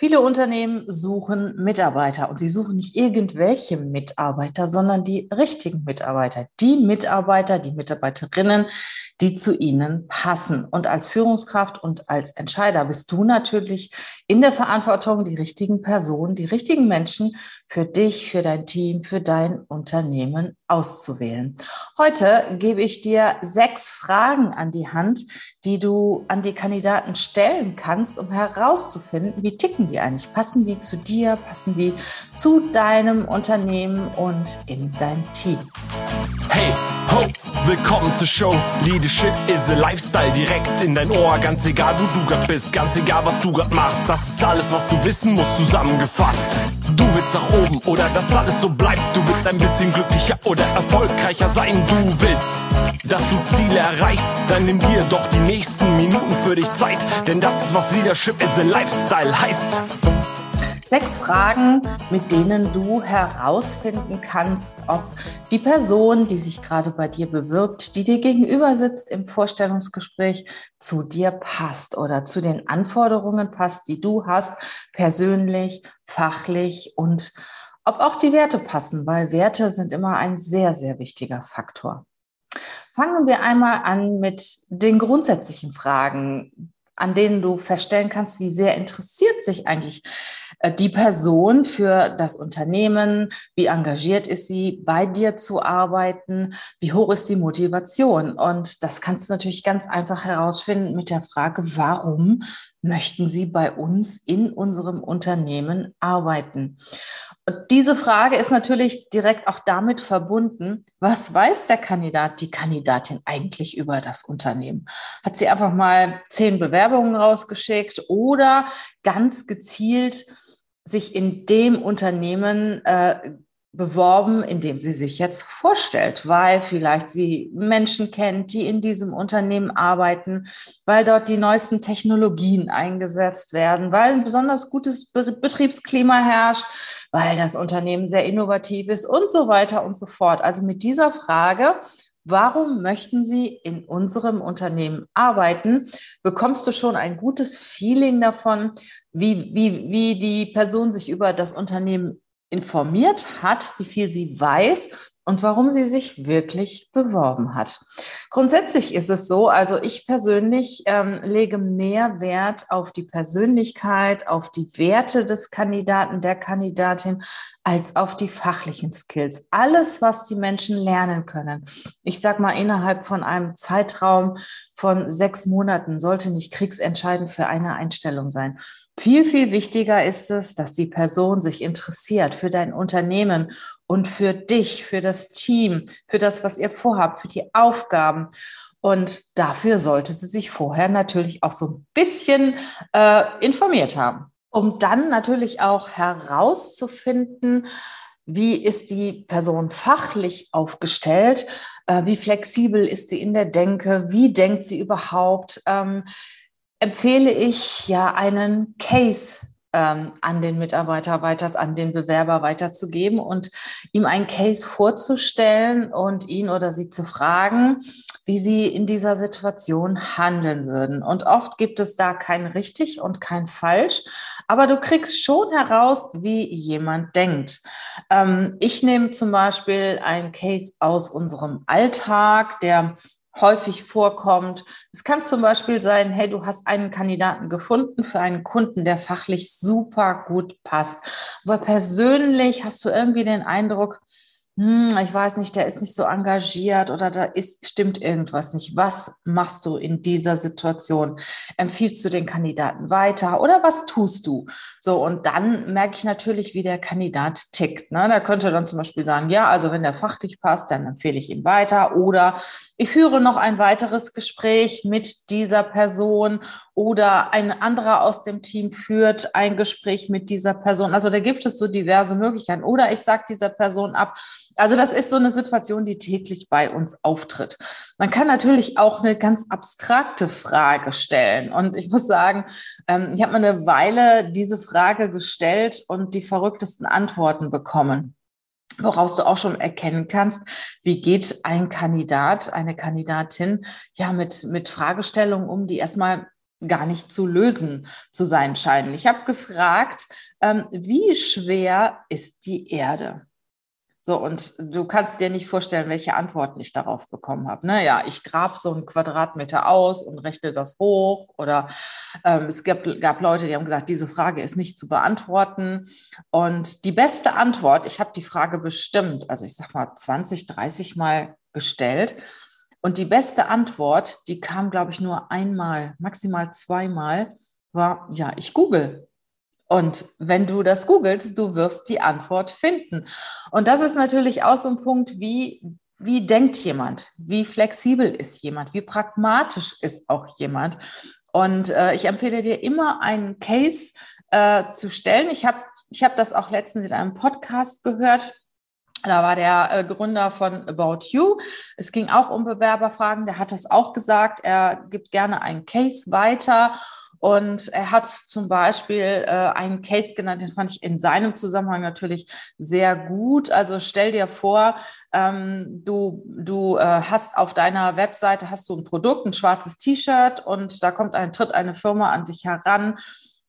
Viele Unternehmen suchen Mitarbeiter und sie suchen nicht irgendwelche Mitarbeiter, sondern die richtigen Mitarbeiter, die Mitarbeiter, die Mitarbeiterinnen, die zu ihnen passen. Und als Führungskraft und als Entscheider bist du natürlich in der Verantwortung, die richtigen Personen, die richtigen Menschen für dich, für dein Team, für dein Unternehmen auszuwählen. Heute gebe ich dir sechs Fragen an die Hand, die du an die Kandidaten stellen kannst, um herauszufinden, wie ticken die eigentlich? Passen die zu dir? Passen die zu deinem Unternehmen und in dein Team? Hey, ho, willkommen zur Show. Leadership is a Lifestyle direkt in dein Ohr. Ganz egal, wo du grad bist, ganz egal, was du grad machst. Das ist alles, was du wissen musst, zusammengefasst. Du willst nach oben oder dass alles so bleibt. Du willst ein bisschen glücklicher oder erfolgreicher sein. Du willst, dass du Ziele erreichst. Dann nimm dir doch die nächsten Minuten für dich Zeit. Denn das ist, was Leadership is a Lifestyle heißt. Sechs Fragen, mit denen du herausfinden kannst, ob die Person, die sich gerade bei dir bewirbt, die dir gegenüber sitzt im Vorstellungsgespräch, zu dir passt oder zu den Anforderungen passt, die du hast, persönlich, fachlich und ob auch die Werte passen, weil Werte sind immer ein sehr, sehr wichtiger Faktor. Fangen wir einmal an mit den grundsätzlichen Fragen, an denen du feststellen kannst, wie sehr interessiert sich eigentlich die Person für das Unternehmen, wie engagiert ist sie, bei dir zu arbeiten, wie hoch ist die Motivation. Und das kannst du natürlich ganz einfach herausfinden mit der Frage, warum möchten Sie bei uns in unserem Unternehmen arbeiten? Und diese Frage ist natürlich direkt auch damit verbunden, was weiß der Kandidat, die Kandidatin eigentlich über das Unternehmen? Hat sie einfach mal zehn Bewerbungen rausgeschickt oder ganz gezielt sich in dem Unternehmen äh, beworben, indem sie sich jetzt vorstellt, weil vielleicht sie Menschen kennt, die in diesem Unternehmen arbeiten, weil dort die neuesten Technologien eingesetzt werden, weil ein besonders gutes Betriebsklima herrscht, weil das Unternehmen sehr innovativ ist und so weiter und so fort. Also mit dieser Frage, Warum möchten Sie in unserem Unternehmen arbeiten? Bekommst du schon ein gutes Feeling davon, wie, wie, wie die Person sich über das Unternehmen informiert hat, wie viel sie weiß und warum sie sich wirklich beworben hat. Grundsätzlich ist es so, also ich persönlich ähm, lege mehr Wert auf die Persönlichkeit, auf die Werte des Kandidaten, der Kandidatin, als auf die fachlichen Skills. Alles, was die Menschen lernen können. Ich sage mal, innerhalb von einem Zeitraum von sechs Monaten sollte nicht kriegsentscheidend für eine Einstellung sein. Viel, viel wichtiger ist es, dass die Person sich interessiert für dein Unternehmen und für dich, für das Team, für das, was ihr vorhabt, für die Aufgaben. Und dafür sollte sie sich vorher natürlich auch so ein bisschen äh, informiert haben um dann natürlich auch herauszufinden, wie ist die Person fachlich aufgestellt, äh, wie flexibel ist sie in der Denke, wie denkt sie überhaupt, ähm, empfehle ich ja einen Case ähm, an den Mitarbeiter weiter, an den Bewerber weiterzugeben und ihm einen Case vorzustellen und ihn oder sie zu fragen, wie sie in dieser Situation handeln würden. Und oft gibt es da kein richtig und kein falsch, aber du kriegst schon heraus, wie jemand denkt. Ähm, ich nehme zum Beispiel einen Case aus unserem Alltag, der häufig vorkommt. Es kann zum Beispiel sein, hey, du hast einen Kandidaten gefunden für einen Kunden, der fachlich super gut passt. Aber persönlich hast du irgendwie den Eindruck, hm, ich weiß nicht, der ist nicht so engagiert oder da ist, stimmt irgendwas nicht. Was machst du in dieser Situation? Empfiehlst du den Kandidaten weiter oder was tust du? So, und dann merke ich natürlich, wie der Kandidat tickt. Ne? Da könnte dann zum Beispiel sagen, ja, also wenn der fachlich passt, dann empfehle ich ihn weiter oder ich führe noch ein weiteres Gespräch mit dieser Person oder ein anderer aus dem Team führt ein Gespräch mit dieser Person. Also da gibt es so diverse Möglichkeiten. Oder ich sage dieser Person ab. Also das ist so eine Situation, die täglich bei uns auftritt. Man kann natürlich auch eine ganz abstrakte Frage stellen. Und ich muss sagen, ähm, ich habe mal eine Weile diese Frage gestellt und die verrücktesten Antworten bekommen woraus du auch schon erkennen kannst, wie geht ein Kandidat, eine Kandidatin ja mit, mit Fragestellungen um, die erstmal gar nicht zu lösen zu sein scheinen. Ich habe gefragt, ähm, wie schwer ist die Erde? So, und du kannst dir nicht vorstellen, welche Antworten ich darauf bekommen habe. Naja, ich grab so einen Quadratmeter aus und rechne das hoch. Oder ähm, es gab, gab Leute, die haben gesagt, diese Frage ist nicht zu beantworten. Und die beste Antwort, ich habe die Frage bestimmt, also ich sag mal 20, 30 Mal gestellt. Und die beste Antwort, die kam, glaube ich, nur einmal, maximal zweimal, war, ja, ich google. Und wenn du das googelst, du wirst die Antwort finden. Und das ist natürlich auch so ein Punkt, wie, wie denkt jemand? Wie flexibel ist jemand? Wie pragmatisch ist auch jemand? Und äh, ich empfehle dir immer einen Case äh, zu stellen. Ich habe ich hab das auch letztens in einem Podcast gehört. Da war der äh, Gründer von About You. Es ging auch um Bewerberfragen. Der hat das auch gesagt. Er gibt gerne einen Case weiter. Und er hat zum Beispiel äh, einen Case genannt, den fand ich in seinem Zusammenhang natürlich sehr gut. Also stell dir vor, ähm, du, du äh, hast auf deiner Webseite hast du ein Produkt, ein schwarzes T-Shirt und da kommt ein, tritt eine Firma an dich heran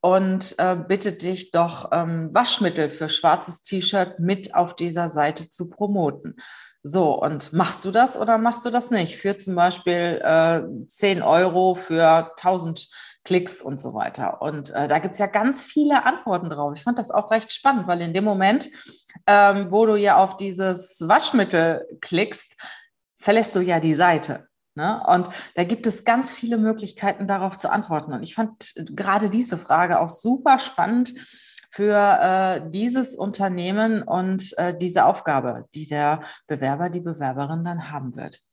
und äh, bittet dich doch ähm, Waschmittel für schwarzes T-Shirt mit auf dieser Seite zu promoten. So, und machst du das oder machst du das nicht? Für zum Beispiel äh, 10 Euro für 1000 Klicks und so weiter. Und äh, da gibt es ja ganz viele Antworten drauf. Ich fand das auch recht spannend, weil in dem Moment, ähm, wo du ja auf dieses Waschmittel klickst, verlässt du ja die Seite. Ne? Und da gibt es ganz viele Möglichkeiten, darauf zu antworten. Und ich fand gerade diese Frage auch super spannend für äh, dieses Unternehmen und äh, diese Aufgabe, die der Bewerber, die Bewerberin dann haben wird.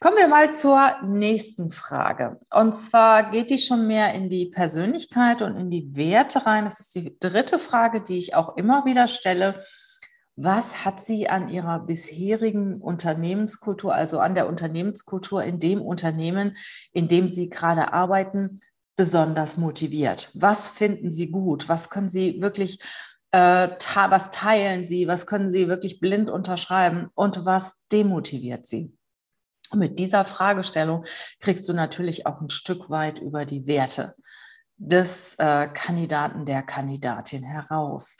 Kommen wir mal zur nächsten Frage. Und zwar geht die schon mehr in die Persönlichkeit und in die Werte rein. Das ist die dritte Frage, die ich auch immer wieder stelle. Was hat sie an ihrer bisherigen Unternehmenskultur, also an der Unternehmenskultur in dem Unternehmen, in dem Sie gerade arbeiten, besonders motiviert? Was finden Sie gut? Was können Sie wirklich, äh, was teilen Sie? Was können Sie wirklich blind unterschreiben? Und was demotiviert Sie? Mit dieser Fragestellung kriegst du natürlich auch ein Stück weit über die Werte des äh, Kandidaten, der Kandidatin heraus.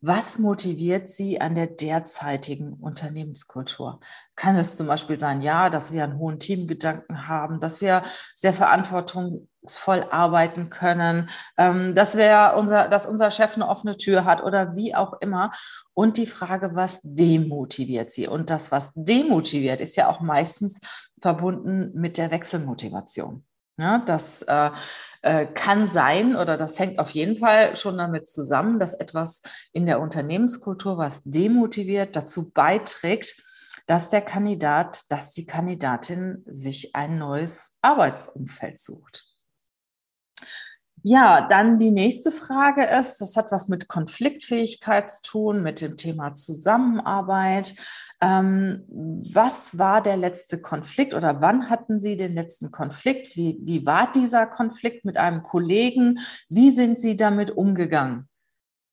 Was motiviert Sie an der derzeitigen Unternehmenskultur? Kann es zum Beispiel sein, ja, dass wir einen hohen Teamgedanken haben, dass wir sehr verantwortungsvoll arbeiten können, ähm, dass, wir unser, dass unser Chef eine offene Tür hat oder wie auch immer. Und die Frage, was demotiviert Sie? Und das, was demotiviert, ist ja auch meistens verbunden mit der Wechselmotivation. Ja, das äh, äh, kann sein oder das hängt auf jeden Fall schon damit zusammen, dass etwas in der Unternehmenskultur, was demotiviert, dazu beiträgt, dass der Kandidat, dass die Kandidatin sich ein neues Arbeitsumfeld sucht. Ja, dann die nächste Frage ist, das hat was mit Konfliktfähigkeit zu tun, mit dem Thema Zusammenarbeit. Ähm, was war der letzte Konflikt oder wann hatten Sie den letzten Konflikt? Wie, wie war dieser Konflikt mit einem Kollegen? Wie sind Sie damit umgegangen?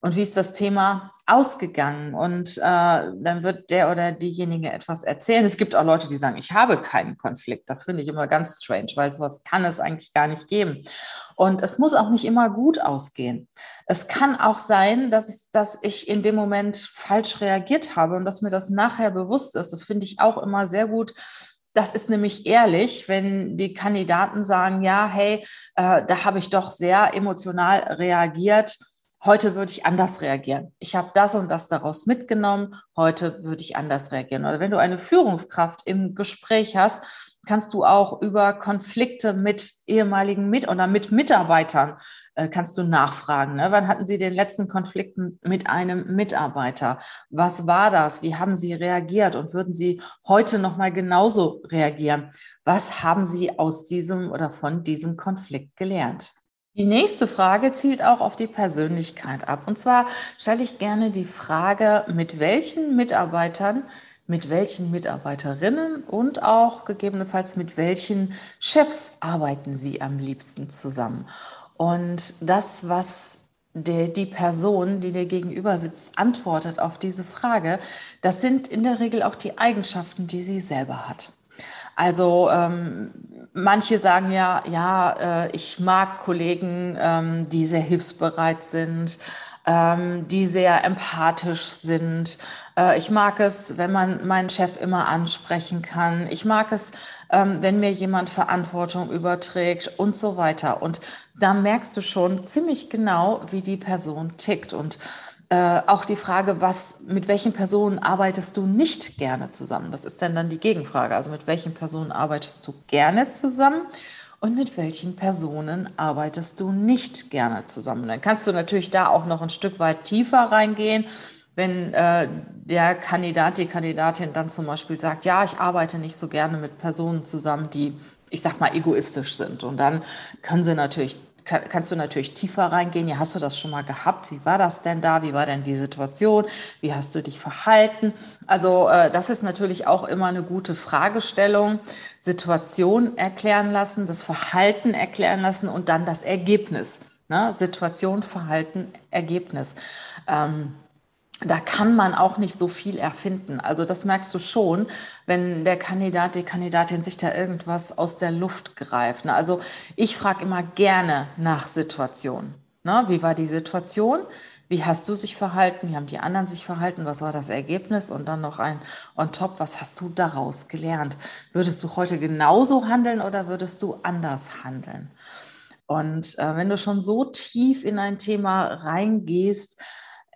Und wie ist das Thema ausgegangen? Und äh, dann wird der oder diejenige etwas erzählen. Es gibt auch Leute, die sagen, ich habe keinen Konflikt. Das finde ich immer ganz strange, weil sowas kann es eigentlich gar nicht geben. Und es muss auch nicht immer gut ausgehen. Es kann auch sein, dass ich, dass ich in dem Moment falsch reagiert habe und dass mir das nachher bewusst ist. Das finde ich auch immer sehr gut das ist nämlich ehrlich, wenn die Kandidaten sagen, ja, hey, äh, da habe ich doch sehr emotional reagiert heute würde ich anders reagieren. Ich habe das und das daraus mitgenommen, heute würde ich anders reagieren. Oder wenn du eine Führungskraft im Gespräch hast, kannst du auch über Konflikte mit ehemaligen Mit- oder mit Mitarbeitern äh, kannst du nachfragen. Ne? Wann hatten Sie den letzten Konflikt mit einem Mitarbeiter? Was war das? Wie haben Sie reagiert? Und würden Sie heute noch mal genauso reagieren? Was haben Sie aus diesem oder von diesem Konflikt gelernt? Die nächste Frage zielt auch auf die Persönlichkeit ab. Und zwar stelle ich gerne die Frage, mit welchen Mitarbeitern, mit welchen Mitarbeiterinnen und auch gegebenenfalls mit welchen Chefs arbeiten Sie am liebsten zusammen? Und das, was der, die Person, die dir gegenüber sitzt, antwortet auf diese Frage, das sind in der Regel auch die Eigenschaften, die sie selber hat. Also ähm, manche sagen ja, ja, äh, ich mag Kollegen, ähm, die sehr hilfsbereit sind, ähm, die sehr empathisch sind. Äh, ich mag es, wenn man meinen Chef immer ansprechen kann. Ich mag es, ähm, wenn mir jemand Verantwortung überträgt und so weiter. Und da merkst du schon ziemlich genau, wie die Person tickt. Und äh, auch die Frage, was, mit welchen Personen arbeitest du nicht gerne zusammen? Das ist dann dann die Gegenfrage. Also mit welchen Personen arbeitest du gerne zusammen? und mit welchen Personen arbeitest du nicht gerne zusammen. Dann kannst du natürlich da auch noch ein Stück weit tiefer reingehen. Wenn äh, der Kandidat, die Kandidatin dann zum Beispiel sagt, ja, ich arbeite nicht so gerne mit Personen zusammen, die, ich sag mal, egoistisch sind. Und dann können sie natürlich kannst du natürlich tiefer reingehen. Ja, hast du das schon mal gehabt? Wie war das denn da? Wie war denn die Situation? Wie hast du dich verhalten? Also äh, das ist natürlich auch immer eine gute Fragestellung. Situation erklären lassen, das Verhalten erklären lassen und dann das Ergebnis. Ne? Situation, Verhalten, Ergebnis. Ähm, da kann man auch nicht so viel erfinden. Also das merkst du schon, wenn der Kandidat, die Kandidatin sich da irgendwas aus der Luft greift. Also ich frage immer gerne nach Situation. Wie war die Situation? Wie hast du sich verhalten? Wie haben die anderen sich verhalten? Was war das Ergebnis? Und dann noch ein on top, was hast du daraus gelernt? Würdest du heute genauso handeln oder würdest du anders handeln? Und äh, wenn du schon so tief in ein Thema reingehst,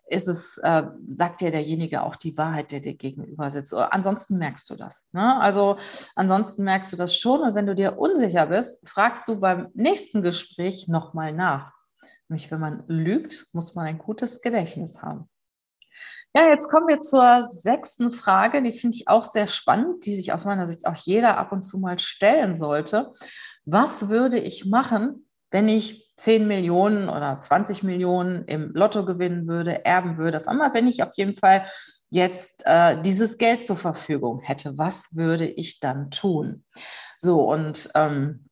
ist es, äh, sagt dir derjenige auch die Wahrheit, der dir gegenüber sitzt. Ansonsten merkst du das. Ne? Also ansonsten merkst du das schon. Und wenn du dir unsicher bist, fragst du beim nächsten Gespräch nochmal nach. Nämlich, wenn man lügt, muss man ein gutes Gedächtnis haben. Ja, jetzt kommen wir zur sechsten Frage. Die finde ich auch sehr spannend, die sich aus meiner Sicht auch jeder ab und zu mal stellen sollte. Was würde ich machen, wenn ich 10 Millionen oder 20 Millionen im Lotto gewinnen würde, erben würde, auf einmal, wenn ich auf jeden Fall jetzt äh, dieses Geld zur Verfügung hätte, was würde ich dann tun? So, und ähm,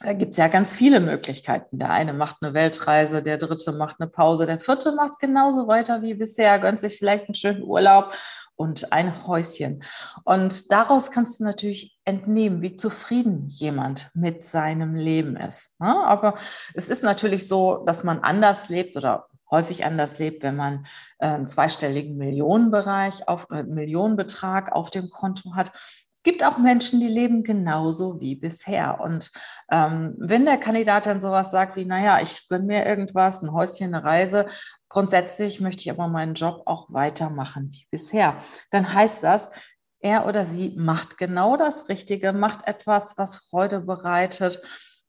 da gibt es ja ganz viele Möglichkeiten. Der eine macht eine Weltreise, der dritte macht eine Pause, der vierte macht genauso weiter wie bisher, gönnt sich vielleicht einen schönen Urlaub und ein Häuschen. Und daraus kannst du natürlich entnehmen, wie zufrieden jemand mit seinem Leben ist. Aber es ist natürlich so, dass man anders lebt oder häufig anders lebt, wenn man äh, einen zweistelligen Millionenbereich auf äh, Millionenbetrag auf dem Konto hat. Gibt auch Menschen, die leben genauso wie bisher. Und ähm, wenn der Kandidat dann sowas sagt wie, naja, ich gönne mir irgendwas, ein Häuschen, eine Reise, Grundsätzlich möchte ich aber meinen Job auch weitermachen wie bisher. Dann heißt das, er oder sie macht genau das Richtige, macht etwas, was Freude bereitet,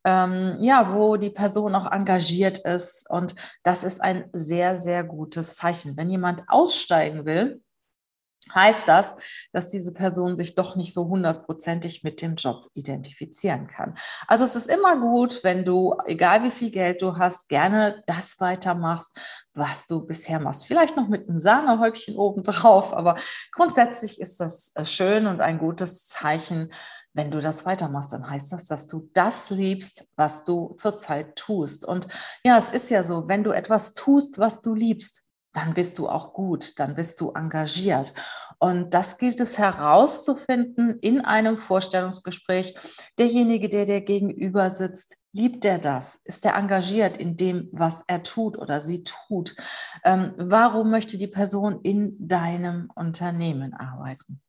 ähm, ja, wo die Person auch engagiert ist. Und das ist ein sehr, sehr gutes Zeichen. Wenn jemand aussteigen will, heißt das, dass diese Person sich doch nicht so hundertprozentig mit dem Job identifizieren kann. Also es ist immer gut, wenn du, egal wie viel Geld du hast, gerne das weitermachst, was du bisher machst. Vielleicht noch mit einem Sahnehäubchen obendrauf, aber grundsätzlich ist das äh, schön und ein gutes Zeichen. Wenn du das weitermachst, dann heißt das, dass du das liebst, was du zurzeit tust. Und ja, es ist ja so, wenn du etwas tust, was du liebst, dann bist du auch gut, dann bist du engagiert. Und das gilt es herauszufinden in einem Vorstellungsgespräch. Derjenige, der dir gegenüber sitzt, liebt er das? Ist er engagiert in dem, was er tut oder sie tut? Ähm, warum möchte die Person in deinem Unternehmen arbeiten?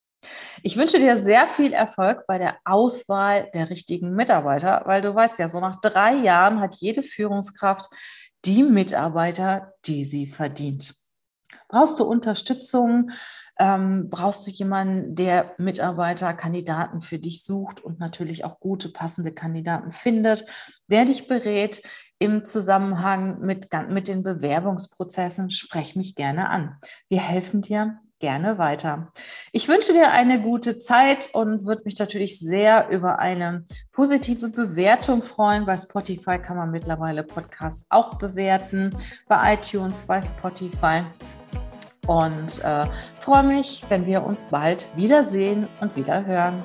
Ich wünsche dir sehr viel Erfolg bei der Auswahl der richtigen Mitarbeiter, weil du weißt ja, so nach drei Jahren hat jede Führungskraft die Mitarbeiter, die sie verdient. Brauchst du Unterstützung? Ähm, brauchst du jemanden, der Mitarbeiter, Kandidaten für dich sucht und natürlich auch gute, passende Kandidaten findet, der dich berät im Zusammenhang mit, mit den Bewerbungsprozessen? Sprech mich gerne an. Wir helfen dir gerne weiter. Ich wünsche dir eine gute Zeit und würde mich natürlich sehr über eine positive Bewertung freuen. Bei Spotify kann man mittlerweile Podcasts auch bewerten, bei iTunes, bei Spotify. Und äh, freue mich, wenn wir uns bald wiedersehen und wieder hören.